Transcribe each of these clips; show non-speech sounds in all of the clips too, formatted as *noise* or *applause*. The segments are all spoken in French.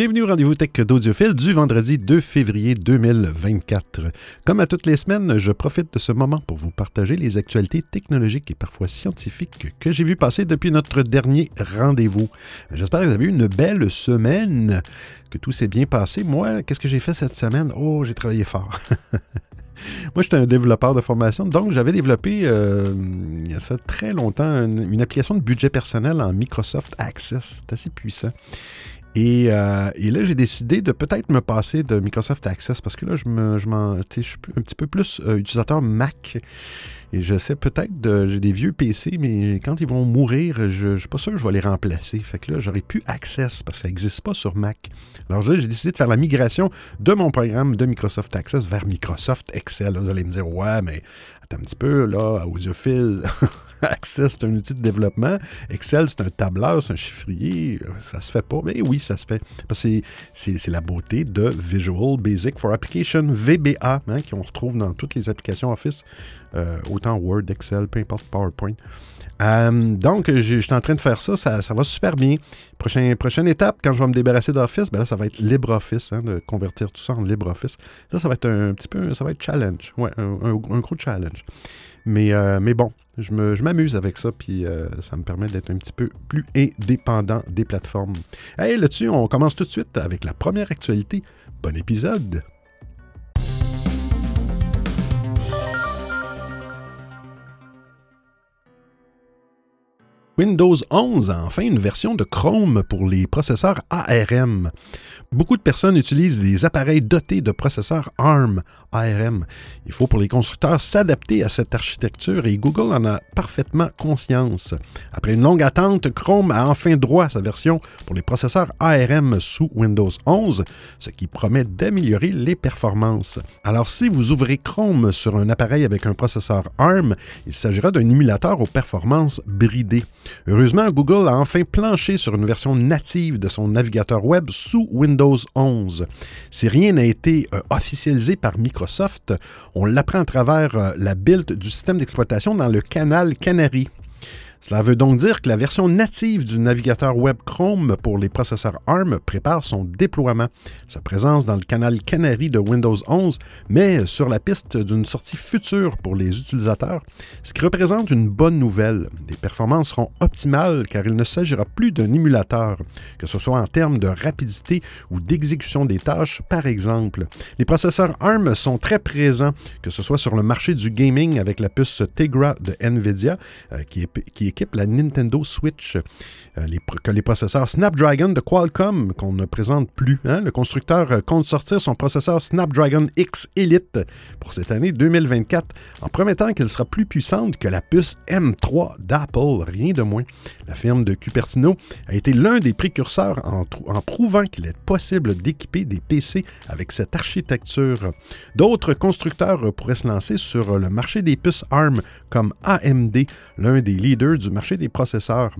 Bienvenue au rendez-vous tech d'Audiophile du vendredi 2 février 2024. Comme à toutes les semaines, je profite de ce moment pour vous partager les actualités technologiques et parfois scientifiques que j'ai vu passer depuis notre dernier rendez-vous. J'espère que vous avez eu une belle semaine, que tout s'est bien passé. Moi, qu'est-ce que j'ai fait cette semaine? Oh, j'ai travaillé fort. *laughs* Moi, j'étais un développeur de formation, donc j'avais développé, euh, il y a ça très longtemps, une, une, application de budget personnel en Microsoft Access. C'est assez puissant. Euh, et, là, j'ai décidé de peut-être me passer de Microsoft Access parce que là, je, me, je, je suis un petit peu plus euh, utilisateur Mac. Et je sais peut-être, j'ai des vieux PC, mais quand ils vont mourir, je ne suis pas sûr que je vais les remplacer. Fait que là, j'aurais plus Access parce que ça n'existe pas sur Mac. Alors là, j'ai décidé de faire la migration de mon programme de Microsoft Access vers Microsoft Excel. vous allez me dire, ouais, mais attends un petit peu, là, audiophile. *laughs* *laughs* Access, c'est un outil de développement. Excel, c'est un tableur, c'est un chiffrier. Ça se fait pas. Mais oui, ça se fait. Parce que c'est la beauté de Visual Basic for Application, VBA, hein, qu'on retrouve dans toutes les applications Office, euh, autant Word, Excel, peu importe, PowerPoint. Euh, donc, je suis en train de faire ça, ça, va super bien. Prochaine, étape, quand je vais me débarrasser d'Office, ben là, ça va être LibreOffice, hein, de convertir tout ça en LibreOffice. Là, ça va être un, petit peu, ça va être challenge, ouais, un, gros challenge. Mais, euh, mais bon, je m'amuse avec ça, puis euh, ça me permet d'être un petit peu plus indépendant des plateformes. Hey, là-dessus, on commence tout de suite avec la première actualité. Bon épisode! Windows 11 a enfin une version de Chrome pour les processeurs ARM. Beaucoup de personnes utilisent des appareils dotés de processeurs ARM, ARM. Il faut pour les constructeurs s'adapter à cette architecture et Google en a parfaitement conscience. Après une longue attente, Chrome a enfin droit à sa version pour les processeurs ARM sous Windows 11, ce qui promet d'améliorer les performances. Alors si vous ouvrez Chrome sur un appareil avec un processeur ARM, il s'agira d'un émulateur aux performances bridées. Heureusement, Google a enfin planché sur une version native de son navigateur web sous Windows 11. Si rien n'a été euh, officialisé par Microsoft, on l'apprend à travers euh, la build du système d'exploitation dans le canal Canary. Cela veut donc dire que la version native du navigateur web Chrome pour les processeurs ARM prépare son déploiement. Sa présence dans le canal Canary de Windows 11 met sur la piste d'une sortie future pour les utilisateurs, ce qui représente une bonne nouvelle. Les performances seront optimales car il ne s'agira plus d'un émulateur, que ce soit en termes de rapidité ou d'exécution des tâches, par exemple. Les processeurs ARM sont très présents, que ce soit sur le marché du gaming avec la puce Tegra de Nvidia, euh, qui est équipe la Nintendo Switch, euh, les, que les processeurs Snapdragon de Qualcomm, qu'on ne présente plus. Hein. Le constructeur euh, compte sortir son processeur Snapdragon X Elite pour cette année 2024, en promettant qu'elle sera plus puissante que la puce M3 d'Apple, rien de moins. La firme de Cupertino a été l'un des précurseurs en, en prouvant qu'il est possible d'équiper des PC avec cette architecture. D'autres constructeurs pourraient se lancer sur le marché des puces ARM comme AMD, l'un des leaders du marché des processeurs.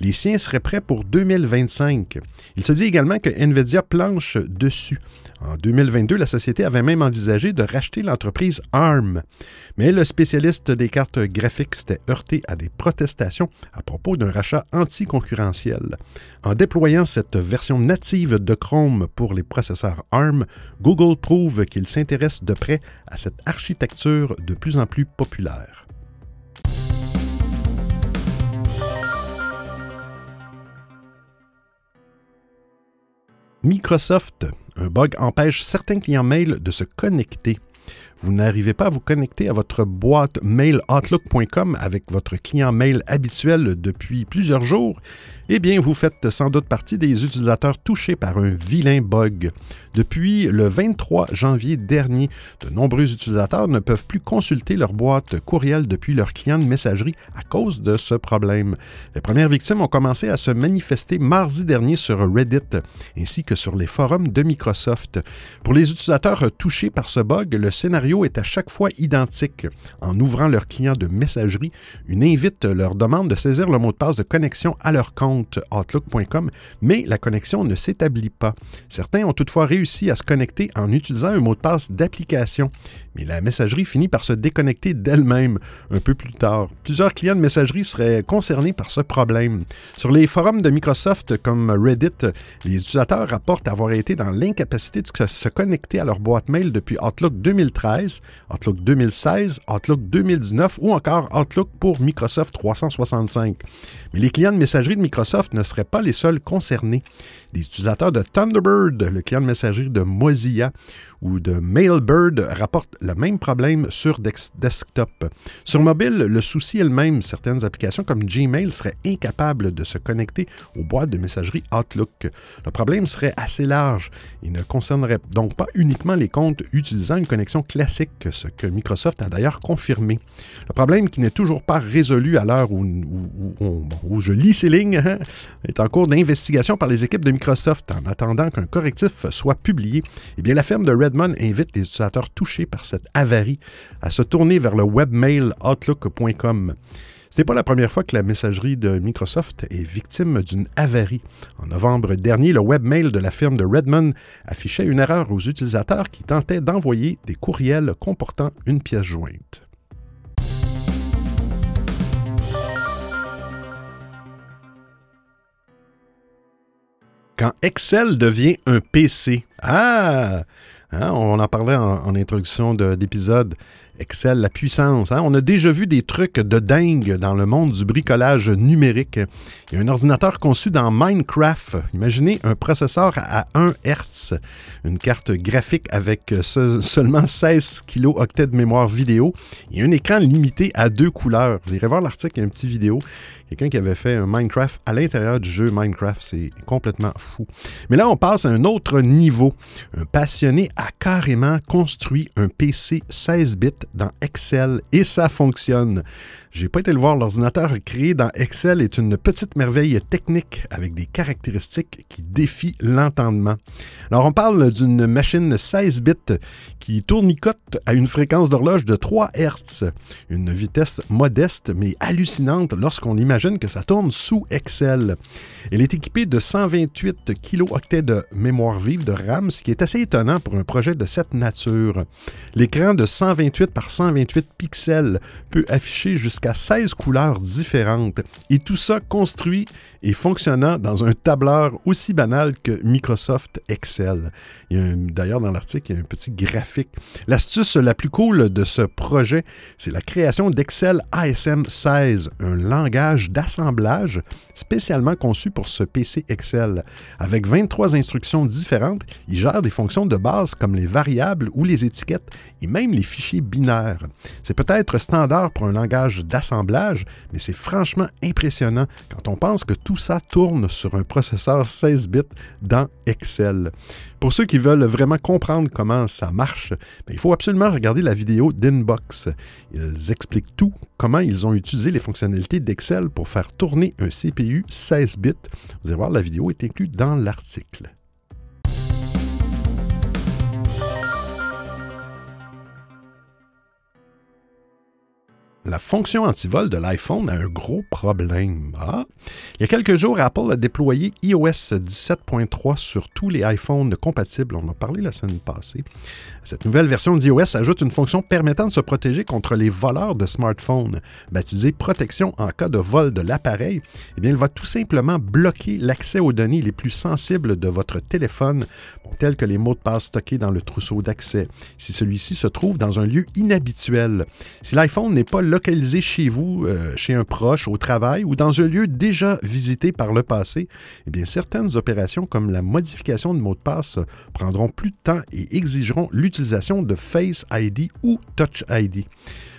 Les siens seraient prêts pour 2025. Il se dit également que Nvidia planche dessus. En 2022, la société avait même envisagé de racheter l'entreprise ARM. Mais le spécialiste des cartes graphiques s'était heurté à des protestations à propos d'un rachat anticoncurrentiel. En déployant cette version native de Chrome pour les processeurs ARM, Google prouve qu'il s'intéresse de près à cette architecture de plus en plus populaire. Microsoft, un bug empêche certains clients mail de se connecter. Vous n'arrivez pas à vous connecter à votre boîte mail outlook.com avec votre client mail habituel depuis plusieurs jours eh bien, vous faites sans doute partie des utilisateurs touchés par un vilain bug. Depuis le 23 janvier dernier, de nombreux utilisateurs ne peuvent plus consulter leur boîte courriel depuis leur client de messagerie à cause de ce problème. Les premières victimes ont commencé à se manifester mardi dernier sur Reddit ainsi que sur les forums de Microsoft. Pour les utilisateurs touchés par ce bug, le scénario est à chaque fois identique. En ouvrant leur client de messagerie, une invite leur demande de saisir le mot de passe de connexion à leur compte Outlook.com, mais la connexion ne s'établit pas. Certains ont toutefois réussi à se connecter en utilisant un mot de passe d'application, mais la messagerie finit par se déconnecter d'elle-même un peu plus tard. Plusieurs clients de messagerie seraient concernés par ce problème. Sur les forums de Microsoft comme Reddit, les utilisateurs rapportent avoir été dans l'incapacité de se connecter à leur boîte mail depuis Outlook 2013, Outlook 2016, Outlook 2019 ou encore Outlook pour Microsoft 365. Mais les clients de messagerie de Microsoft ne seraient pas les seuls concernés. Des utilisateurs de Thunderbird, le client de messagerie de Mozilla, ou de Mailbird rapportent le même problème sur desktop. Sur mobile, le souci est le même. Certaines applications comme Gmail seraient incapables de se connecter aux boîtes de messagerie Outlook. Le problème serait assez large et ne concernerait donc pas uniquement les comptes utilisant une connexion classique, ce que Microsoft a d'ailleurs confirmé. Le problème qui n'est toujours pas résolu à l'heure où, je lis ces lignes hein, est en cours d'investigation par les équipes de Microsoft en attendant qu'un correctif soit publié. Eh la ferme de Red invite les utilisateurs touchés par cette avarie à se tourner vers le webmail outlook.com. Ce n'est pas la première fois que la messagerie de Microsoft est victime d'une avarie. En novembre dernier, le webmail de la firme de Redmond affichait une erreur aux utilisateurs qui tentaient d'envoyer des courriels comportant une pièce jointe. Quand Excel devient un PC. Ah! Hein, on en parlait en, introduction d'épisode. Excel, la puissance. Hein. On a déjà vu des trucs de dingue dans le monde du bricolage numérique. Il y a un ordinateur conçu dans Minecraft. Imaginez un processeur à 1 Hz, une carte graphique avec seulement 16 kilo-octets de mémoire vidéo et un écran limité à deux couleurs. Vous irez voir l'article, il y a une petite vidéo. Quelqu'un qui avait fait un Minecraft à l'intérieur du jeu Minecraft, c'est complètement fou. Mais là, on passe à un autre niveau. Un passionné a carrément construit un PC 16 bits dans Excel et ça fonctionne. J'ai pas été le voir. L'ordinateur créé dans Excel est une petite merveille technique avec des caractéristiques qui défient l'entendement. Alors, on parle d'une machine 16 bits qui tournicote à une fréquence d'horloge de 3 Hz. Une vitesse modeste mais hallucinante lorsqu'on imagine que ça tourne sous Excel. Elle est équipée de 128 kilo-octets de mémoire vive de RAM, ce qui est assez étonnant pour un projet de cette nature. L'écran de 128 par 128 pixels peut afficher jusqu'à à 16 couleurs différentes. Et tout ça construit et fonctionnant dans un tableur aussi banal que Microsoft Excel. D'ailleurs, dans l'article, il y a un petit graphique. L'astuce la plus cool de ce projet, c'est la création d'Excel ASM 16, un langage d'assemblage spécialement conçu pour ce PC Excel. Avec 23 instructions différentes, il gère des fonctions de base comme les variables ou les étiquettes et même les fichiers binaires. C'est peut-être standard pour un langage d'assemblage, mais c'est franchement impressionnant quand on pense que tout ça tourne sur un processeur 16 bits dans Excel. Pour ceux qui veulent vraiment comprendre comment ça marche, ben, il faut absolument regarder la vidéo d'Inbox. Ils expliquent tout, comment ils ont utilisé les fonctionnalités d'Excel pour faire tourner un CPU 16 bits. Vous allez voir, la vidéo est inclue dans l'article. La fonction antivol de l'iPhone a un gros problème. Ah. Il y a quelques jours, Apple a déployé iOS 17.3 sur tous les iPhones compatibles. On en a parlé la semaine passée. Cette nouvelle version d'iOS ajoute une fonction permettant de se protéger contre les voleurs de smartphones. Baptisée protection en cas de vol de l'appareil, eh bien, elle va tout simplement bloquer l'accès aux données les plus sensibles de votre téléphone, tels que les mots de passe stockés dans le trousseau d'accès, si celui-ci se trouve dans un lieu inhabituel. Si l'iPhone n'est pas localisé chez vous, euh, chez un proche, au travail ou dans un lieu déjà visité par le passé, eh certaines opérations comme la modification de mots de passe prendront plus de temps et exigeront l'utilisation de Face ID ou Touch ID.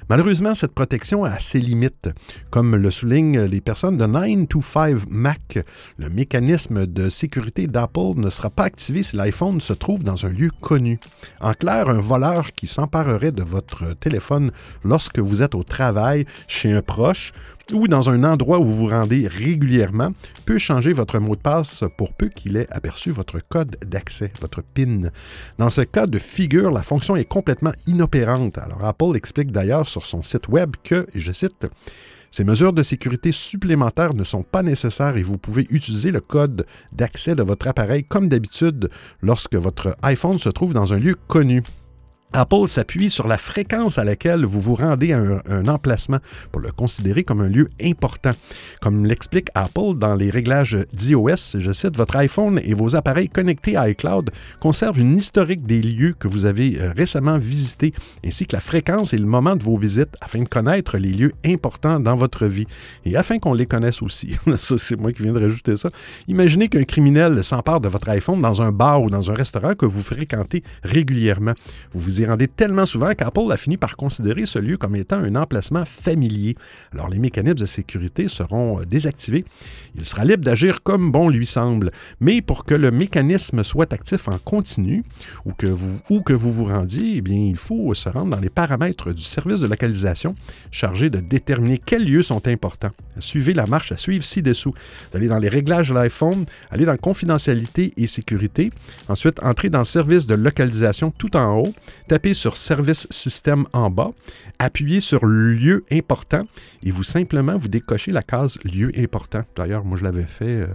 Malheureusement, cette protection a ses limites. Comme le soulignent les personnes de 925 Mac, le mécanisme de sécurité d'Apple ne sera pas activé si l'iPhone se trouve dans un lieu connu. En clair, un voleur qui s'emparerait de votre téléphone lorsque vous êtes au travail, chez un proche ou dans un endroit où vous vous rendez régulièrement peut changer votre mot de passe pour peu qu'il ait aperçu votre code d'accès, votre PIN. Dans ce cas de figure, la fonction est complètement inopérante. Alors Apple explique d'ailleurs sur son site web que, je cite, ces mesures de sécurité supplémentaires ne sont pas nécessaires et vous pouvez utiliser le code d'accès de votre appareil comme d'habitude lorsque votre iPhone se trouve dans un lieu connu. Apple s'appuie sur la fréquence à laquelle vous vous rendez à un, emplacement pour le considérer comme un lieu important. Comme l'explique Apple dans les réglages d'iOS, je cite, votre iPhone et vos appareils connectés à iCloud conservent une historique des lieux que vous avez euh, récemment visités, ainsi que la fréquence et le moment de vos visites, afin de connaître les lieux importants dans votre vie et afin qu'on les connaisse aussi. *laughs* c'est moi qui viens de rajouter ça. Imaginez qu'un criminel s'empare de votre iPhone dans un bar ou dans un restaurant que vous fréquentez régulièrement. Y rendez tellement souvent qu'Apple a fini par considérer ce lieu comme étant un emplacement familier. Alors les mécanismes de sécurité seront euh, désactivés. Il sera libre d'agir comme bon lui semble. Mais pour que le mécanisme soit actif en continu ou que vous, ou que vous vous rendiez, eh bien, il faut se rendre dans les paramètres du service de localisation chargé de déterminer quels lieux sont importants. Suivez la marche à suivre ci-dessous. Vous allez dans les réglages de l'iPhone, allez dans confidentialité et sécurité. Ensuite, entrez dans service de localisation tout en haut tapez sur Service Système en bas, appuyez sur Lieu important et vous simplement vous décochez la case Lieu important. D'ailleurs, moi je l'avais fait. Euh,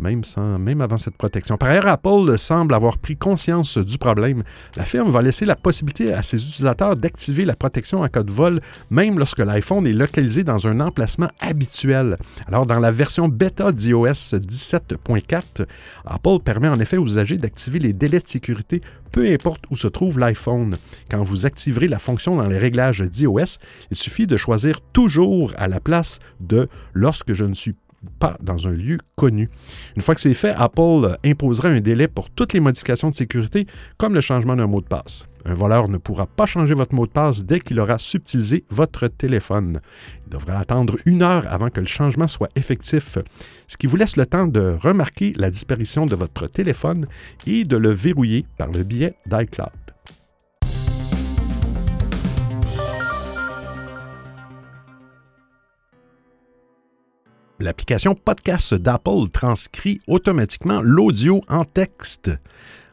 même, sans, même avant cette protection. Par ailleurs, Apple semble avoir pris conscience du problème. La firme va laisser la possibilité à ses utilisateurs d'activer la protection en cas de vol, même lorsque l'iPhone est localisé dans un emplacement habituel. Alors, dans la version bêta d'iOS 17.4, Apple permet en effet aux usagers d'activer les délais de sécurité peu importe où se trouve l'iPhone. Quand vous activerez la fonction dans les réglages d'iOS, il suffit de choisir toujours à la place de lorsque je ne suis pas dans un lieu connu. Une fois que c'est fait, Apple imposera un délai pour toutes les modifications de sécurité, comme le changement d'un mot de passe. Un voleur ne pourra pas changer votre mot de passe dès qu'il aura subtilisé votre téléphone. Il devra attendre une heure avant que le changement soit effectif, ce qui vous laisse le temps de remarquer la disparition de votre téléphone et de le verrouiller par le biais d'iCloud. L'application podcast d'Apple transcrit automatiquement l'audio en texte.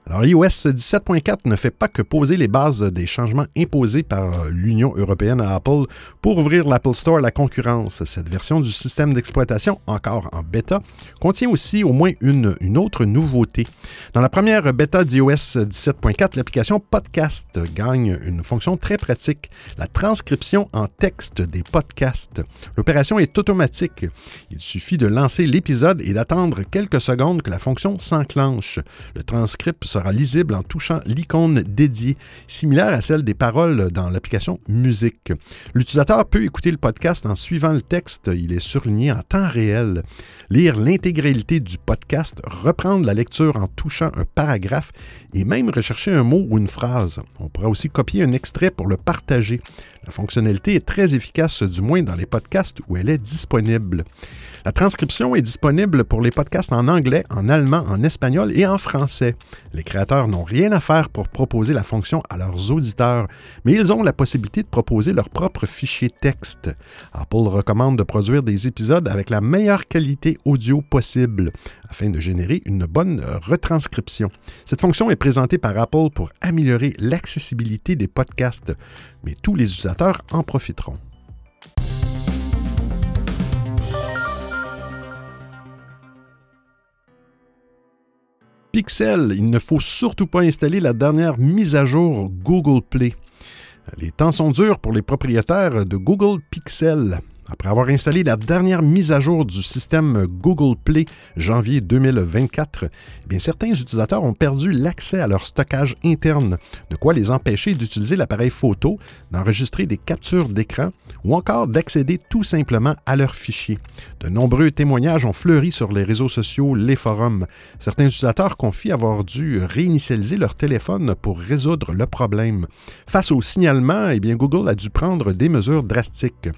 Alors, iOS 17.4 ne fait pas que poser les bases des changements imposés par l'Union européenne à Apple pour ouvrir l'Apple Store à la concurrence. Cette version du système d'exploitation, encore en bêta, contient aussi au moins une, autre nouveauté. Dans la première bêta d'iOS 17.4, l'application Podcast gagne une fonction très pratique, la transcription en texte des podcasts. L'opération est automatique. Il suffit de lancer l'épisode et d'attendre quelques secondes que la fonction s'enclenche. Le transcript sera lisible en touchant l'icône dédiée, similaire à celle des paroles dans l'application Musique. L'utilisateur peut écouter le podcast en suivant le texte, il est surligné en temps réel, lire l'intégralité du podcast, reprendre la lecture en touchant un paragraphe et même rechercher un mot ou une phrase. On pourra aussi copier un extrait pour le partager. La fonctionnalité est très efficace, du moins dans les podcasts où elle est disponible. La transcription est disponible pour les podcasts en anglais, en allemand, en espagnol et en français. Les créateurs n'ont rien à faire pour proposer la fonction à leurs auditeurs, mais ils ont la possibilité de proposer leur propre fichier texte. Apple recommande de produire des épisodes avec la meilleure qualité audio possible afin de générer une bonne retranscription. Cette fonction est présentée par Apple pour améliorer l'accessibilité des podcasts, mais tous les utilisateurs en profiteront. Pixel, il ne faut surtout pas installer la dernière mise à jour Google Play. Les temps sont durs pour les propriétaires de Google Pixel. Après avoir installé la dernière mise à jour du système Google Play janvier 2024, eh bien, certains utilisateurs ont perdu l'accès à leur stockage interne, de quoi les empêcher d'utiliser l'appareil photo, d'enregistrer des captures d'écran ou encore d'accéder tout simplement à leurs fichiers. De nombreux témoignages ont fleuri sur les réseaux sociaux, les forums. Certains utilisateurs confient avoir dû réinitialiser leur téléphone pour résoudre le problème. Face au signalement, eh bien, Google a dû prendre des mesures drastiques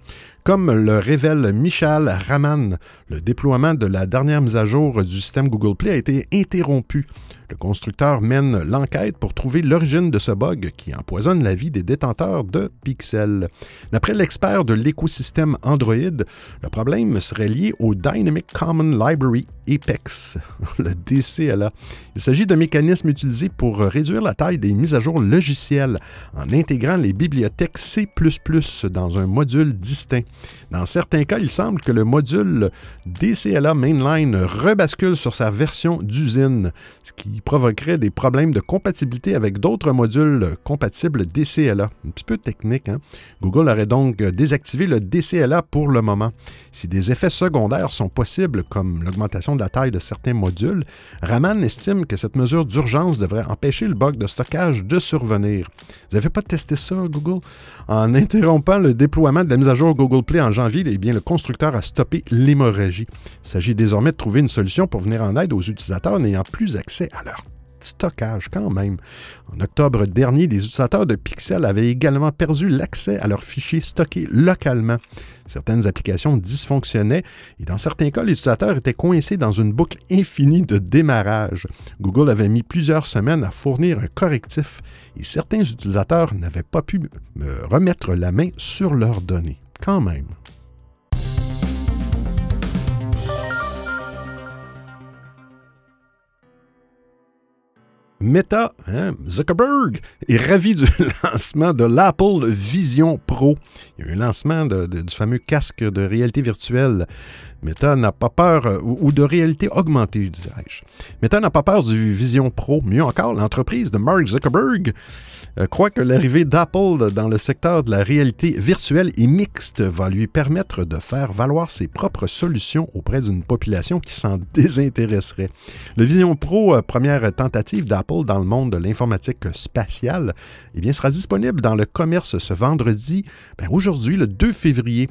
comme le révèle Michal Raman, le déploiement de la dernière mise à jour du système Google Play a été interrompu. Le constructeur mène l'enquête pour trouver l'origine de ce bug qui empoisonne la vie des détenteurs de Pixel. D'après l'expert de l'écosystème Android, le problème serait lié au Dynamic Common Library Apex, *laughs* le DCLA. Il s'agit d'un mécanisme utilisé pour réduire la taille des mises à jour logicielles en intégrant les bibliothèques C++ dans un module distinct. Dans certains cas, il semble que le module DCLA Mainline rebascule sur sa version d'usine, ce qui provoquerait des problèmes de compatibilité avec d'autres modules compatibles DCLA. Un petit peu technique. Hein? Google aurait donc désactivé le DCLA pour le moment. Si des effets secondaires sont possibles, comme l'augmentation de la taille de certains modules, Raman estime que cette mesure d'urgence devrait empêcher le bug de stockage de survenir. Vous n'avez pas testé ça, Google? En interrompant le déploiement de la mise à jour Google Play en janvier, eh bien, le constructeur a stoppé l'hémorragie. Il s'agit désormais de trouver une solution pour venir en aide aux utilisateurs n'ayant plus accès à stockage quand même. En octobre dernier, des utilisateurs de Pixel avaient également perdu l'accès à leurs fichiers stockés localement. Certaines applications dysfonctionnaient et dans certains cas, les utilisateurs étaient coincés dans une boucle infinie de démarrage. Google avait mis plusieurs semaines à fournir un correctif et certains utilisateurs n'avaient pas pu remettre la main sur leurs données. Quand même. Meta, hein, Zuckerberg, est ravi du *laughs* lancement de l'Apple Vision Pro. Il y a eu un lancement du fameux casque de réalité virtuelle. Meta n'a pas peur, euh, ou, de réalité augmentée, dirais-je. Meta n'a pas peur du Vision Pro. Mieux encore, l'entreprise de Mark Zuckerberg euh, croit que l'arrivée d'Apple dans le secteur de la réalité virtuelle et mixte va lui permettre de faire valoir ses propres solutions auprès d'une population qui s'en *laughs* désintéresserait. Le Vision Pro, euh, première tentative d'Apple dans le monde de l'informatique spatiale, eh sera disponible dans le commerce ce vendredi, ben, aujourd'hui, le 2 février.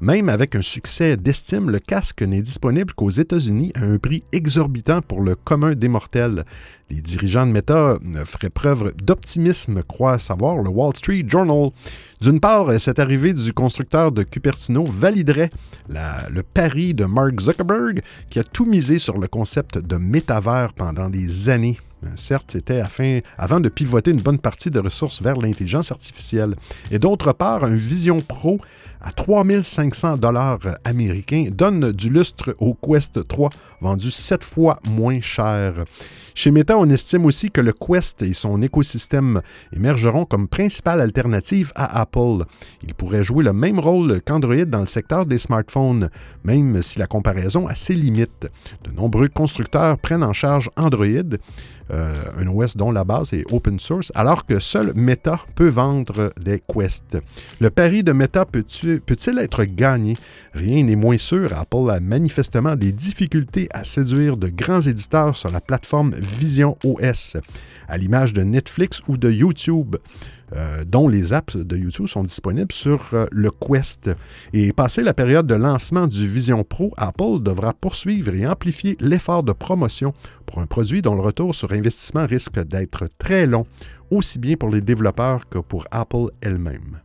Même avec un succès d'estime, le casque n'est disponible qu'aux États-Unis à un prix exorbitant pour le commun des mortels. Les dirigeants de Meta feraient preuve d'optimisme, croit savoir le Wall Street Journal. D'une part, cette arrivée du constructeur de Cupertino validerait le pari de Mark Zuckerberg, qui a tout misé sur le concept de métavers pendant des années. Certes, c'était afin, avant de pivoter une bonne partie de ressources vers l'intelligence artificielle. Et d'autre part, un Vision Pro à 3500 dollars américains donne du lustre au Quest 3, vendu sept fois moins cher. Chez Meta, on estime aussi que le Quest et son écosystème émergeront comme principale alternative à Apple. Il pourrait jouer le même rôle qu'Android dans le secteur des smartphones, même si la comparaison a ses limites. De nombreux constructeurs prennent en charge Android, euh, un OS dont la base est open source, alors que seul Meta peut vendre des Quest. Le pari de Meta peut-il être gagné? Rien n'est moins sûr. Apple a manifestement des difficultés à séduire de grands éditeurs sur la plateforme Vision OS, à l'image de Netflix ou de YouTube. Euh, dont les apps de YouTube sont disponibles sur euh, le Quest. Et passé la période de lancement du Vision Pro, Apple devra poursuivre et amplifier l'effort de promotion pour un produit dont le retour sur investissement risque d'être très long, aussi bien pour les développeurs que pour Apple elle-même.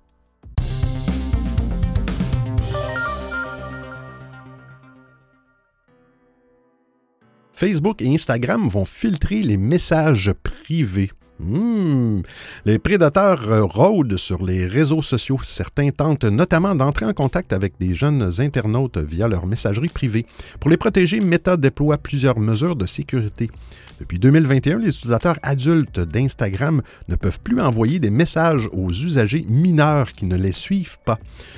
Facebook et Instagram vont filtrer les messages privés. Hmm. Les prédateurs euh, rôdent sur les réseaux sociaux. Certains tentent notamment d'entrer en contact avec des jeunes internautes via leur messagerie privée. Pour les protéger, Meta déploie plusieurs mesures de sécurité. Depuis 2021, les utilisateurs adultes d'Instagram ne peuvent plus envoyer des messages aux usagers mineurs qui ne les suivent pas.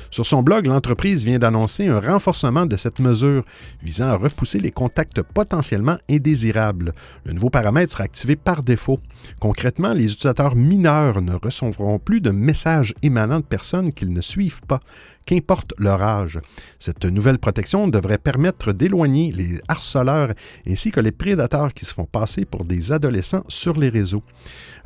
Sur son blog, l'entreprise vient d'annoncer un renforcement de cette mesure visant à repousser les contacts potentiellement indésirables. Le nouveau paramètre sera activé par défaut. Les utilisateurs mineurs ne recevront plus de messages émanant de personnes qu'ils ne suivent pas qu'importe leur âge. Cette nouvelle protection devrait permettre d'éloigner les harceleurs ainsi que les prédateurs qui se font passer pour des adolescents sur les réseaux.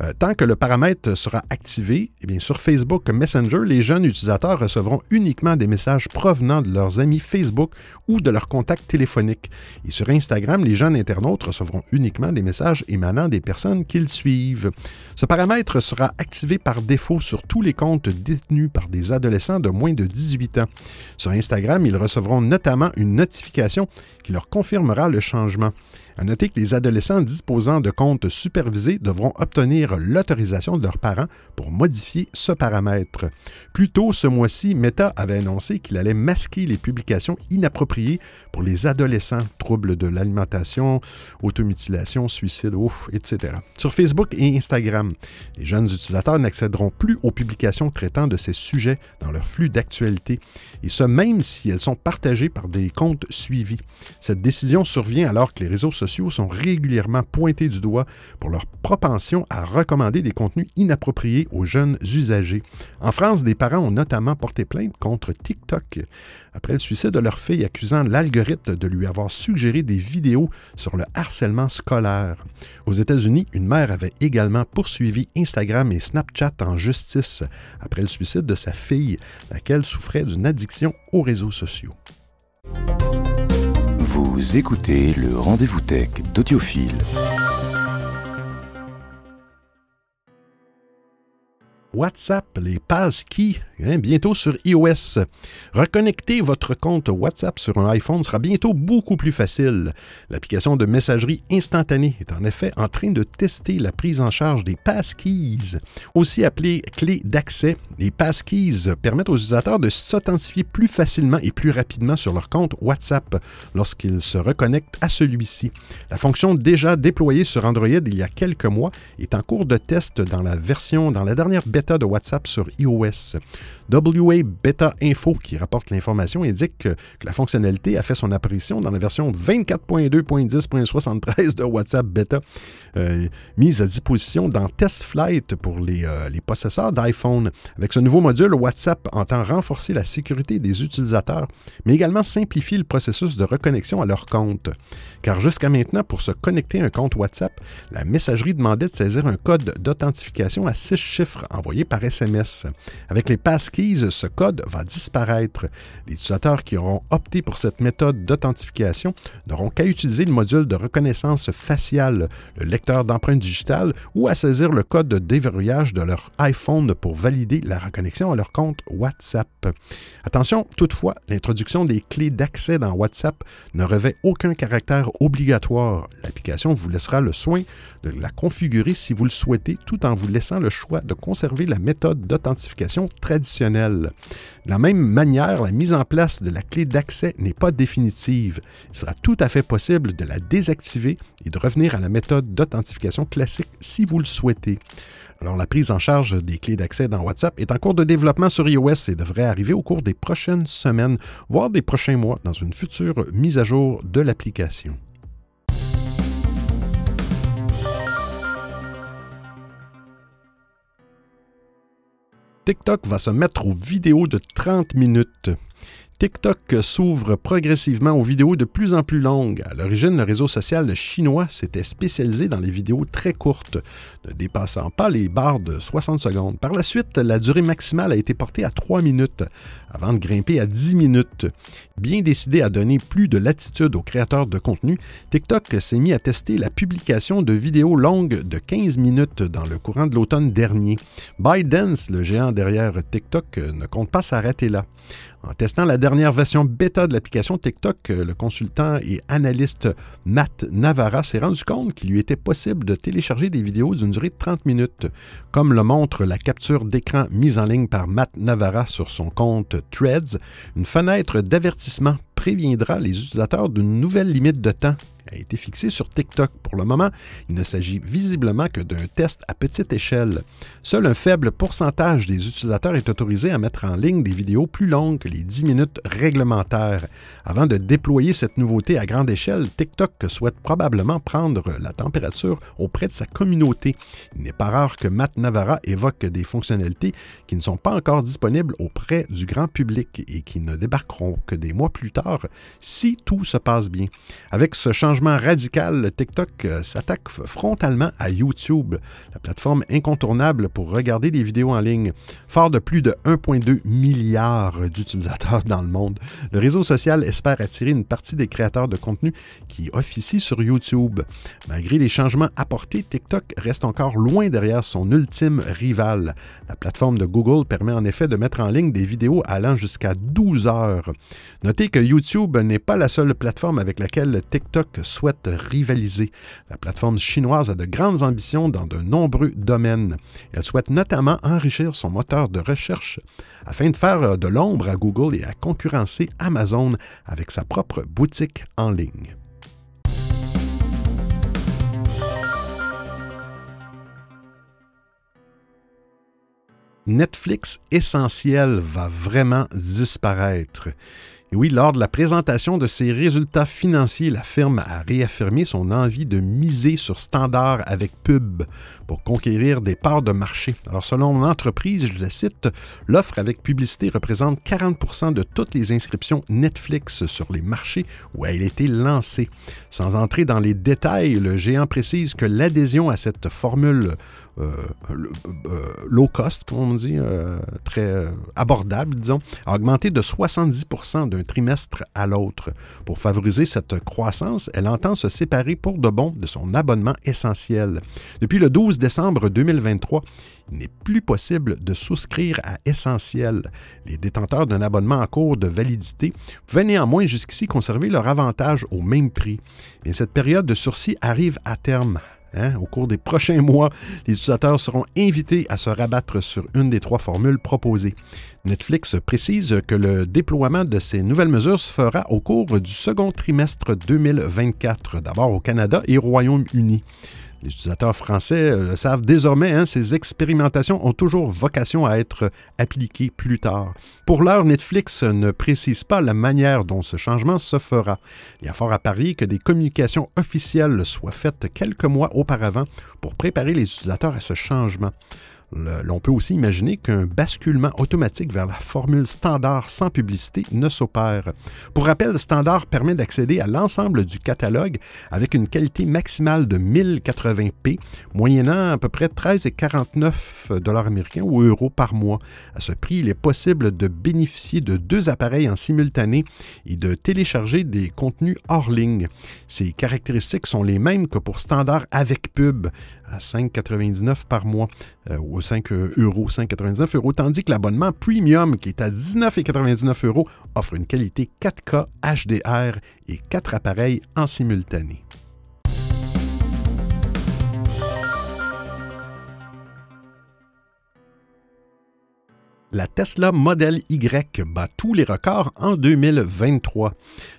Euh, tant que le paramètre sera activé, eh bien, sur Facebook Messenger, les jeunes utilisateurs recevront uniquement des messages provenant de leurs amis Facebook ou de leurs contacts téléphoniques. Et sur Instagram, les jeunes internautes recevront uniquement des messages émanant des personnes qu'ils suivent. Ce paramètre sera activé par défaut sur tous les comptes détenus par des adolescents de moins de 18 18 ans. Sur Instagram, ils recevront notamment une notification qui leur confirmera le changement. À noter que les adolescents disposant de comptes supervisés devront obtenir l'autorisation de leurs parents pour modifier ce paramètre. Plus tôt ce mois-ci, Meta avait annoncé qu'il allait masquer les publications inappropriées pour les adolescents, troubles de l'alimentation, automutilation, suicide, ouf, etc. Sur Facebook et Instagram, les jeunes utilisateurs n'accéderont plus aux publications traitant de ces sujets dans leur flux d'actualité, et ce même si elles sont partagées par des comptes suivis. Cette décision survient alors que les réseaux sociaux sont régulièrement pointés du doigt pour leur propension à recommander des contenus inappropriés aux jeunes usagers. En France, des parents ont notamment porté plainte contre TikTok après le suicide de leur fille accusant l'algorithme de lui avoir suggéré des vidéos sur le harcèlement scolaire. Aux États-Unis, une mère avait également poursuivi Instagram et Snapchat en justice après le suicide de sa fille, laquelle souffrait d'une addiction aux réseaux sociaux. Vous écoutez le rendez-vous tech d'Audiophile. WhatsApp, les passkeys, hein, bientôt sur iOS. Reconnecter votre compte WhatsApp sur un iPhone sera bientôt beaucoup plus facile. L'application de messagerie instantanée est en effet en train de tester la prise en charge des passkeys. Aussi appelées clés d'accès, les passkeys permettent aux utilisateurs de s'authentifier plus facilement et plus rapidement sur leur compte WhatsApp lorsqu'ils se reconnectent à celui-ci. La fonction déjà déployée sur Android il y a quelques mois est en cours de test dans la version dans la dernière bêta de WhatsApp sur iOS. WA Beta Info, qui rapporte l'information, indique que, la fonctionnalité a fait son apparition dans la version 24.2.10.73 de WhatsApp Beta, euh, mise à disposition dans Test Flight pour les, euh, les possesseurs d'iPhone. Avec ce nouveau module, WhatsApp entend renforcer la sécurité des utilisateurs, mais également simplifier le processus de reconnexion à leur compte. Car jusqu'à maintenant, pour se connecter à un compte WhatsApp, la messagerie demandait de saisir un code d'authentification à six chiffres envoyé par SMS. Avec les passkeys, ce code va disparaître. Les utilisateurs qui auront opté pour cette méthode d'authentification n'auront qu'à utiliser le module de reconnaissance faciale, le lecteur d'empreintes digitales ou à saisir le code de déverrouillage de leur iPhone pour valider la reconnexion à leur compte WhatsApp. Attention, toutefois, l'introduction des clés d'accès dans WhatsApp ne revêt aucun caractère obligatoire. L'application vous laissera le soin de la configurer si vous le souhaitez, tout en vous laissant le choix de conserver la méthode d'authentification traditionnelle. De la même manière, la mise en place de la clé d'accès n'est pas définitive. Il sera tout à fait possible de la désactiver et de revenir à la méthode d'authentification classique si vous le souhaitez. Alors, la prise en charge des clés d'accès dans WhatsApp est en cours de développement sur iOS et devrait arriver au cours des prochaines semaines, voire des prochains mois, dans une future mise à jour de l'application. TikTok va se mettre aux vidéos de 30 minutes. TikTok s'ouvre progressivement aux vidéos de plus en plus longues. À l'origine, le réseau social chinois s'était spécialisé dans les vidéos très courtes, ne dépassant pas les barres de 60 secondes. Par la suite, la durée maximale a été portée à 3 minutes, avant de grimper à 10 minutes. Bien décidé à donner plus de latitude aux créateurs de contenu, TikTok s'est mis à tester la publication de vidéos longues de 15 minutes dans le courant de l'automne dernier. ByteDance, le géant derrière TikTok, ne compte pas s'arrêter là. En testant la dernière version bêta de l'application TikTok, le consultant et analyste Matt Navarra s'est rendu compte qu'il lui était possible de télécharger des vidéos d'une durée de 30 minutes, comme le montre la capture d'écran mise en ligne par Matt Navarra sur son compte Threads. Une fenêtre d'avertissement préviendra les utilisateurs d'une nouvelle limite de temps a été fixé sur TikTok. Pour le moment, il ne s'agit visiblement que d'un test à petite échelle. Seul un faible pourcentage des utilisateurs est autorisé à mettre en ligne des vidéos plus longues que les 10 minutes réglementaires. Avant de déployer cette nouveauté à grande échelle, TikTok souhaite probablement prendre la température auprès de sa communauté. Il n'est pas rare que Matt Navarra évoque des fonctionnalités qui ne sont pas encore disponibles auprès du grand public et qui ne débarqueront que des mois plus tard si tout se passe bien. Avec ce changement radical, TikTok euh, s'attaque frontalement à YouTube, la plateforme incontournable pour regarder des vidéos en ligne. Fort de plus de 1,2 milliard d'utilisateurs dans le monde, le réseau social espère attirer une partie des créateurs de contenu qui officient sur YouTube. Malgré les changements apportés, TikTok reste encore loin derrière son ultime rival. La plateforme de Google permet en effet de mettre en ligne des vidéos allant jusqu'à 12 heures. Notez que YouTube n'est pas la seule plateforme avec laquelle TikTok souhaite rivaliser. La plateforme chinoise a de grandes ambitions dans de nombreux domaines. Elle souhaite notamment enrichir son moteur de recherche afin de faire de l'ombre à Google et à concurrencer Amazon avec sa propre boutique en ligne. Netflix essentiel va vraiment disparaître. Et oui, lors de la présentation de ses résultats financiers, la firme a réaffirmé son envie de miser sur Standard avec Pub pour conquérir des parts de marché. Alors, selon l'entreprise, je la cite, l'offre avec publicité représente 40% de toutes les inscriptions Netflix sur les marchés où elle a été lancée. Sans entrer dans les détails, le géant précise que l'adhésion à cette formule euh, euh, low cost, comme on dit, euh, très abordable, disons, a augmenté de 70% d'un trimestre à l'autre. Pour favoriser cette croissance, elle entend se séparer pour de bon de son abonnement essentiel. Depuis le 12 décembre 2023, il n'est plus possible de souscrire à Essentiel. Les détenteurs d'un abonnement en cours de validité pouvaient néanmoins jusqu'ici conserver leur avantage au même prix. Mais cette période de sursis arrive à terme Hein, au cours des prochains mois, les utilisateurs seront invités à se rabattre sur une des trois formules proposées. Netflix précise que le déploiement de ces nouvelles mesures se fera au cours du second trimestre 2024, d'abord au Canada et au Royaume-Uni. Les utilisateurs français euh, le savent désormais, hein, ces expérimentations ont toujours vocation à être appliquées plus tard. Pour l'heure, Netflix ne précise pas la manière dont ce changement se fera. Il y a fort à parier que des communications officielles soient faites quelques mois auparavant pour préparer les utilisateurs à ce changement. L'on peut aussi imaginer qu'un basculement automatique vers la formule standard sans publicité ne s'opère. Pour rappel, standard permet d'accéder à l'ensemble du catalogue avec une qualité maximale de 1080p, moyennant à peu près 13,49 dollars américains ou euros par mois. À ce prix, il est possible de bénéficier de deux appareils en simultané et de télécharger des contenus hors ligne. Ces caractéristiques sont les mêmes que pour standard avec pub, à 5,99 par mois, euh, ou 5 euh, euros, 5,99 euros, tandis que l'abonnement Premium, qui est à 19,99 euros, offre une qualité 4K HDR et 4 appareils en simultané. La Tesla Model Y bat tous les records en 2023.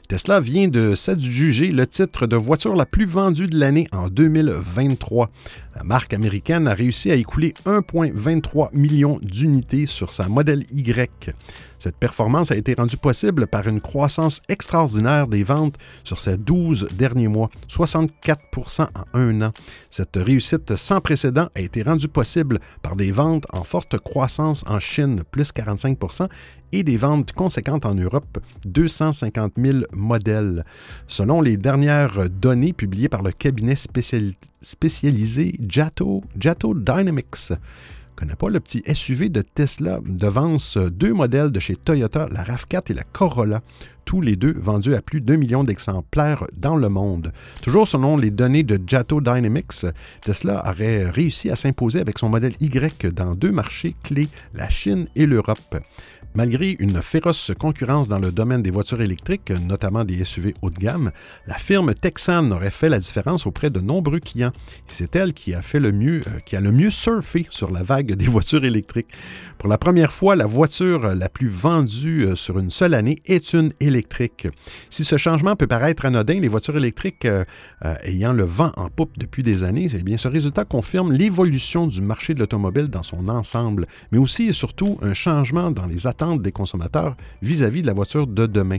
Tesla vient de s'adjuger le titre de voiture la plus vendue de l'année en 2023. La marque américaine a réussi à écouler 1,23 million d'unités sur sa Model Y. Cette performance a été rendue possible par une croissance extraordinaire des ventes sur ces 12 derniers mois, 64% en un an. Cette réussite sans précédent a été rendue possible par des ventes en forte croissance en Chine, plus 45 et des ventes conséquentes en Europe, 250 000 modèles. Selon les dernières données publiées par le cabinet spécialisé Jato, Jato Dynamics, connais pas le petit SUV de Tesla devance deux modèles de chez Toyota, la RAV4 et la Corolla, tous les deux vendus à plus d'un million d'exemplaires dans le monde. Toujours selon les données de Jato Dynamics, Tesla aurait réussi à s'imposer avec son modèle Y dans deux marchés clés, la Chine et l'Europe. Malgré une féroce concurrence dans le domaine des voitures électriques, notamment des SUV haut de gamme, la firme Texan aurait fait la différence auprès de nombreux clients. C'est elle qui a fait le mieux, euh, qui a le mieux surfé sur la vague des *laughs* voitures électriques. Pour la première fois, la voiture la plus vendue euh, sur une seule année est une électrique. Si ce changement peut paraître anodin, les voitures électriques euh, ayant le vent en poupe depuis des années, eh bien ce résultat confirme l'évolution du marché de l'automobile dans son ensemble, mais aussi et surtout un changement dans les attentes des consommateurs vis-à-vis de la voiture de demain.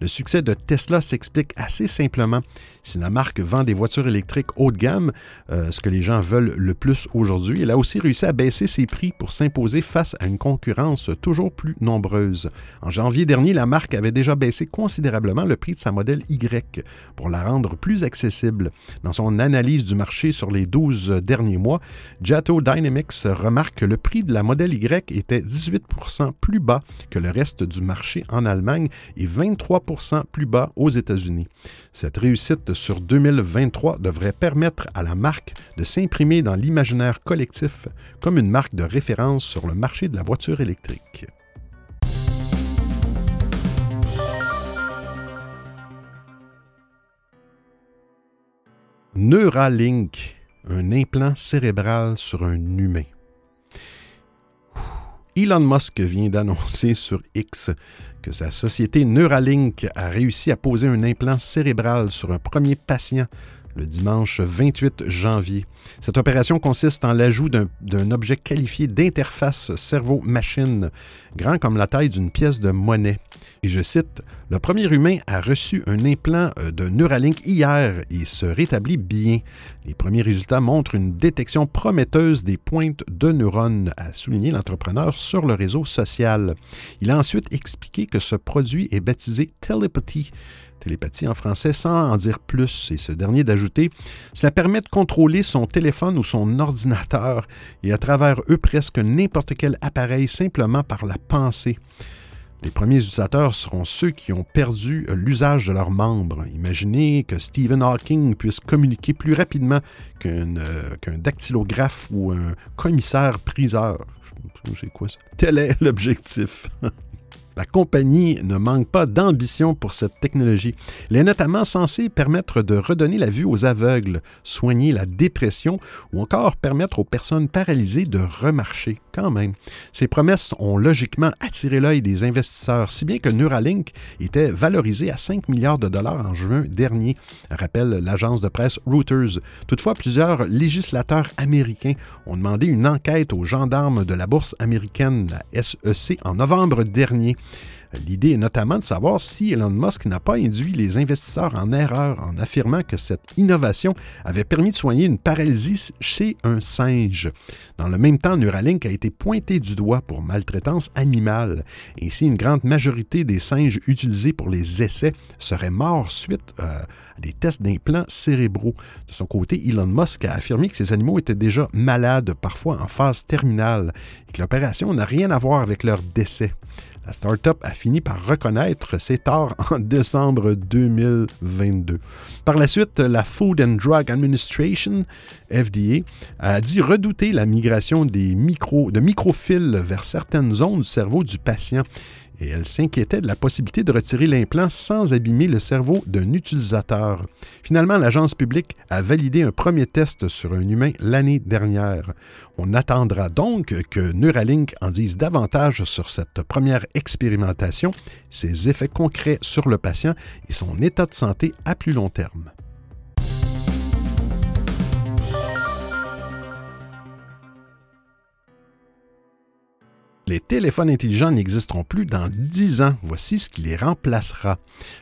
Le succès de Tesla s'explique assez simplement. Si la marque vend des voitures électriques haut de gamme, euh, ce que les gens veulent le plus aujourd'hui, elle a aussi réussi à baisser ses prix pour s'imposer face à une concurrence toujours plus nombreuse. En janvier dernier, la marque avait déjà baissé considérablement le prix de sa modèle Y pour la rendre plus accessible. Dans son analyse du marché sur les 12 derniers mois, Jato Dynamics remarque que le prix de la modèle Y était 18% plus bas que le reste du marché en Allemagne et 23% plus bas aux États-Unis. Cette réussite sur 2023 devrait permettre à la marque de s'imprimer dans l'imaginaire collectif comme une marque de référence sur le marché de la voiture électrique. Neuralink, un implant cérébral sur un humain. Elon Musk vient d'annoncer sur X que sa société Neuralink a réussi à poser un implant cérébral sur un premier patient le dimanche 28 janvier. Cette opération consiste en l'ajout d'un objet qualifié d'interface cerveau-machine, grand comme la taille d'une pièce de monnaie. Et je cite, Le premier humain a reçu un implant euh, de Neuralink hier et se rétablit bien. Les premiers résultats montrent une détection prometteuse des pointes de neurones, a souligné l'entrepreneur sur le réseau social. Il a ensuite expliqué que ce produit est baptisé Telepathy télépathie en français sans en dire plus, et ce dernier d'ajouter, cela permet de contrôler son téléphone ou son ordinateur et à travers eux presque n'importe quel appareil simplement par la pensée. Les premiers utilisateurs seront ceux qui ont perdu l'usage de leurs membres. Imaginez que Stephen Hawking puisse communiquer plus rapidement qu'un dactylographe ou un commissaire-priseur. Tel est l'objectif. *laughs* La compagnie ne manque pas d'ambition pour cette technologie. Elle est notamment censée permettre de redonner la vue aux aveugles, soigner la dépression ou encore permettre aux personnes paralysées de remarcher quand même. Ces promesses ont logiquement attiré l'œil des investisseurs, si bien que Neuralink était valorisé à 5 milliards de dollars en juin dernier, rappelle l'agence de presse Reuters. Toutefois, plusieurs législateurs américains ont demandé une enquête aux gendarmes de la bourse américaine, la SEC, en novembre dernier. L'idée est notamment de savoir si Elon Musk n'a pas induit les investisseurs en erreur en affirmant que cette innovation avait permis de soigner une paralysie chez un singe. Dans le même temps, Neuralink a été pointé du doigt pour maltraitance animale. Ainsi, une grande majorité des singes utilisés pour les essais seraient morts suite euh, à des tests d'implants cérébraux. De son côté, Elon Musk a affirmé que ces animaux étaient déjà malades, parfois en phase terminale, et que l'opération n'a rien à voir avec leur décès. La start-up a fini par reconnaître ses torts *laughs* en décembre 2022. Par la suite, la Food and Drug Administration, FDA, a dit redouter la migration de microfils vers certaines zones du cerveau du patient et elle s'inquiétait de la possibilité de retirer l'implant sans abîmer le cerveau d'un utilisateur. Finalement, l'agence publique a validé un premier test sur un humain l'année dernière. On attendra donc que Neuralink en dise davantage sur cette première expérimentation, ses effets concrets sur le patient et son état de santé à plus long terme. Les téléphones intelligents n'existeront plus dans 10 ans. Voici ce qui les remplacera.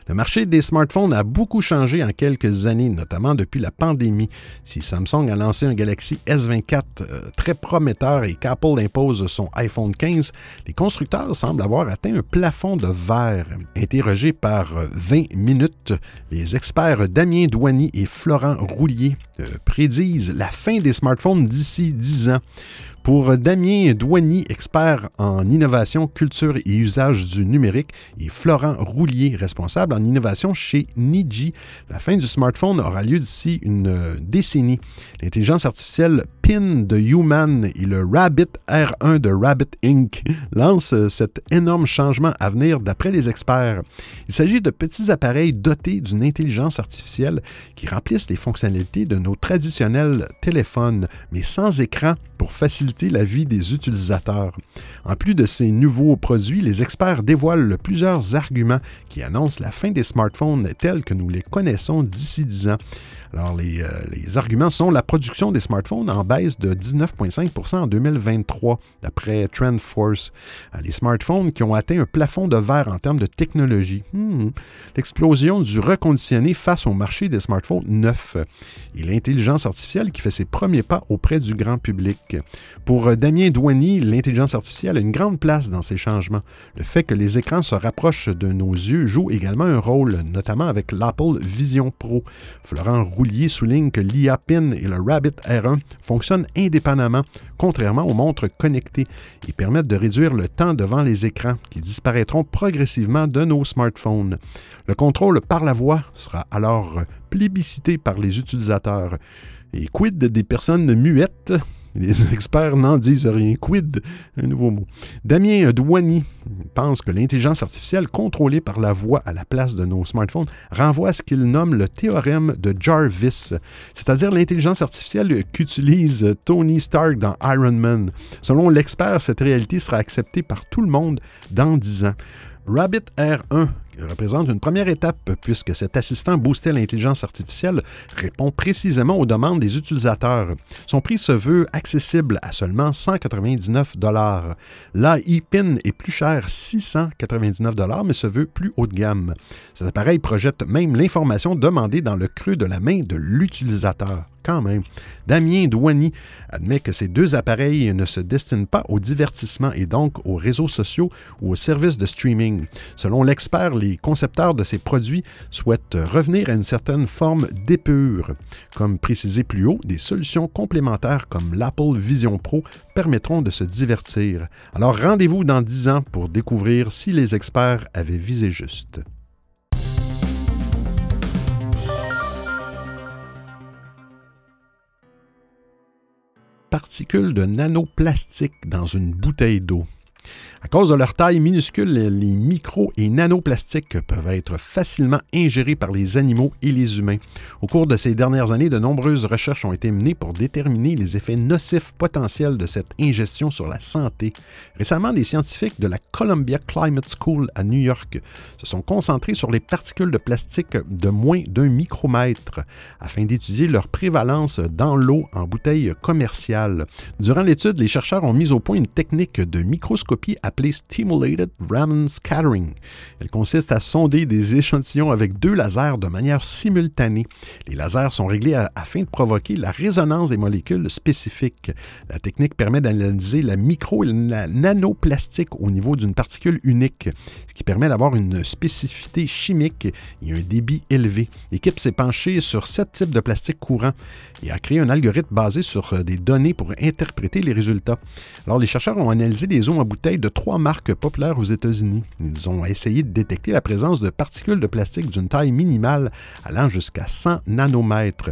Le marché des smartphones a beaucoup changé en quelques années, notamment depuis la pandémie. Si Samsung a lancé un Galaxy S24 euh, très prometteur et qu'Apple impose son iPhone 15, les constructeurs semblent avoir atteint un plafond de verre. Interrogés par 20 euh, minutes, les experts Damien Douany et Florent Roulier euh, prédisent la fin des smartphones d'ici 10 ans. Pour Damien Douany, expert en innovation, culture et usage du numérique, et Florent Roulier, responsable en innovation chez Niji, la fin du smartphone aura lieu d'ici une décennie. L'intelligence artificielle PIN de Human et le Rabbit R1 de Rabbit Inc. lancent cet énorme changement à venir d'après les experts. Il s'agit de petits appareils dotés d'une intelligence artificielle qui remplissent les fonctionnalités de nos traditionnels téléphones, mais sans écran pour faciliter la vie des utilisateurs. En plus de ces nouveaux produits, les experts dévoilent plusieurs arguments qui annoncent la fin des smartphones tels que nous les connaissons d'ici 10 ans. Alors, les, euh, les, arguments sont la production des smartphones en baisse de 19,5% en 2023, d'après TrendForce. Euh, les smartphones qui ont atteint un plafond de verre en termes de technologie. Hmm. L'explosion du reconditionné face au marché des smartphones neufs. Et l'intelligence artificielle qui fait ses premiers pas auprès du grand public. Pour euh, Damien Douany, l'intelligence artificielle a une grande place dans ces changements. Le fait que les écrans se rapprochent de nos yeux joue également un rôle, notamment avec l'Apple Vision Pro. Florent Souligne que l'IA PIN et le Rabbit R1 fonctionnent indépendamment, contrairement aux montres connectées, et permettent de réduire le temps devant les écrans, qui disparaîtront progressivement de nos smartphones. Le contrôle par la voix sera alors plébiscité par les utilisateurs. Et quid des personnes muettes? Les *laughs* experts n'en disent rien. Quid? Un nouveau mot. Damien Douany pense que l'intelligence artificielle contrôlée par la voix à la place de nos smartphones renvoie à ce qu'il nomme le théorème de Jarvis, c'est-à-dire l'intelligence artificielle qu'utilise Tony Stark dans Iron Man. Selon l'expert, cette réalité sera acceptée par tout le monde dans 10 ans. Rabbit R1 représente une première étape puisque cet assistant boosté à l'intelligence artificielle répond précisément aux demandes des utilisateurs. Son prix se veut accessible à seulement 199 dollars. PIN est plus cher, 699 dollars, mais se veut plus haut de gamme. Cet appareil projette même l'information demandée dans le creux de la main de l'utilisateur quand même. Damien Douany admet que ces deux appareils ne se destinent pas au divertissement et donc aux réseaux sociaux ou aux services de streaming. Selon l'expert, les concepteurs de ces produits souhaitent revenir à une certaine forme d'épure. Comme précisé plus haut, des solutions complémentaires comme l'Apple Vision Pro permettront de se divertir. Alors rendez-vous dans 10 ans pour découvrir si les experts avaient visé juste. Particules de nanoplastique dans une bouteille d'eau. À cause de leur taille minuscule, les micro- et nanoplastiques peuvent être facilement ingérés par les animaux et les humains. Au cours de ces dernières années, de nombreuses recherches ont été menées pour déterminer les effets nocifs potentiels de cette ingestion sur la santé. Récemment, des scientifiques de la Columbia Climate School à New York se sont concentrés sur les particules de plastique de moins d'un micromètre afin d'étudier leur prévalence dans l'eau en bouteilles commerciales. Durant l'étude, les chercheurs ont mis au point une technique de microscopie à appelée Stimulated Raman Scattering. Elle consiste à sonder des échantillons avec deux lasers de manière simultanée. Les lasers sont réglés afin de provoquer la résonance des molécules spécifiques. La technique permet d'analyser la micro et la nanoplastique au niveau d'une particule unique, ce qui permet d'avoir une spécificité chimique et un débit élevé. L'équipe s'est penchée sur sept types de plastique courants et a créé un algorithme basé sur euh, des données pour interpréter les résultats. Alors, les chercheurs ont analysé les eaux en bouteille de trois marques populaires aux États-Unis. Ils ont essayé de détecter la présence de particules de plastique d'une taille minimale allant jusqu'à 100 nanomètres.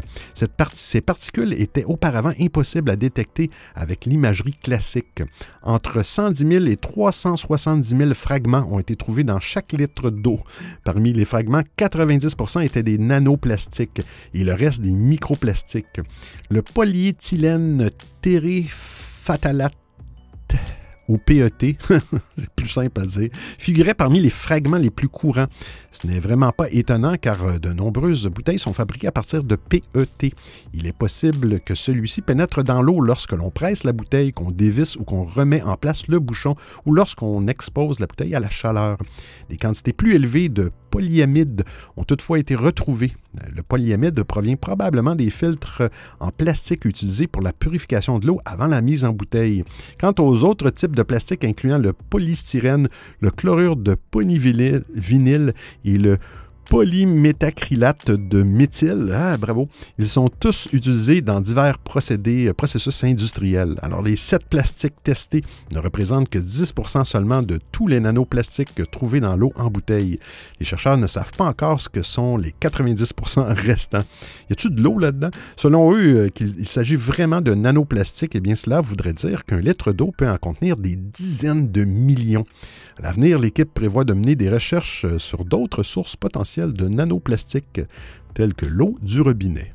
ces particules étaient auparavant impossibles à détecter avec l'imagerie classique. Entre 110 000 et 370 000 fragments ont été trouvés dans chaque litre d'eau. Parmi les fragments, 90% étaient des nanoplastiques et le reste des microplastiques. Le polyéthylène téréphatalate ou PET, *laughs* c'est plus simple à dire, figurait parmi les fragments les plus courants. Ce n'est vraiment pas étonnant car euh, de nombreuses bouteilles sont fabriquées à partir de PET. Il est possible que celui-ci pénètre dans l'eau lorsque l'on presse la bouteille, qu'on dévisse ou qu'on remet en place le bouchon ou lorsqu'on expose la bouteille à la chaleur. Des quantités plus élevées de polyamide ont toutefois été retrouvées. Le polyamide provient probablement des filtres en plastique utilisés pour la purification de l'eau avant la mise en bouteille. Quant aux autres types de plastique incluant le polystyrène, le chlorure de polyvinyle et le polymétacrylate de méthyle. Ah, bravo. Ils sont tous utilisés dans divers procédés, euh, processus industriels. Alors, les sept plastiques testés ne représentent que 10% seulement de tous les nanoplastiques trouvés dans l'eau en bouteille. Les chercheurs ne savent pas encore ce que sont les 90% *laughs* restants. Y a-t-il de l'eau là-dedans? Selon eux, euh, qu'il s'agit vraiment de nanoplastiques, eh bien, cela voudrait dire qu'un litre d'eau peut en contenir des dizaines de millions. À l'avenir, l'équipe prévoit de mener des recherches euh, sur d'autres sources potentielles de nanoplastiques, telles que l'eau du robinet.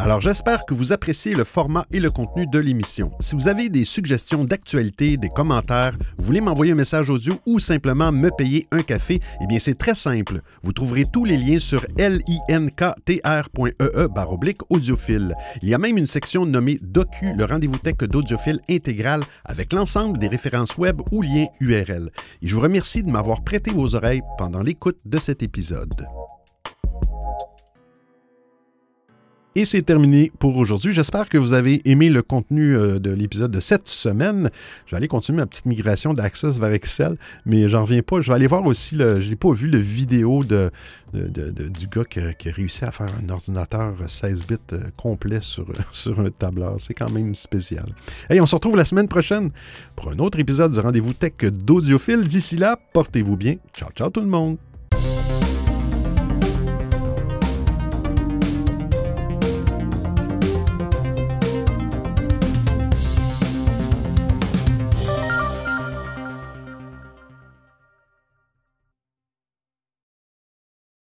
Alors j'espère que vous appréciez le format et le contenu de l'émission. Si vous avez des suggestions d'actualité, des commentaires, vous voulez m'envoyer un message audio ou simplement me payer un café, eh bien c'est très simple. Vous trouverez tous les liens sur linktr.ee baroblique audiophile. Il y a même une section nommée Docu, le rendez-vous tech d'audiophile intégral avec l'ensemble des références web ou liens URL. Et je vous remercie de m'avoir prêté vos oreilles pendant l'écoute de cet épisode. Et c'est terminé pour aujourd'hui. J'espère que vous avez aimé le contenu euh, de l'épisode de cette semaine. Je vais aller continuer ma petite migration d'Access vers Excel, mais j'en reviens pas. Je vais aller voir aussi, le, je n'ai pas vu le vidéo de, du gars qui a, réussi à faire un ordinateur 16 bits euh, complet sur, *laughs* sur un tableur. C'est quand même spécial. Et on se retrouve la semaine prochaine pour un autre épisode du rendez-vous tech d'Audiophile. D'ici là, portez-vous bien. Ciao, ciao tout le monde.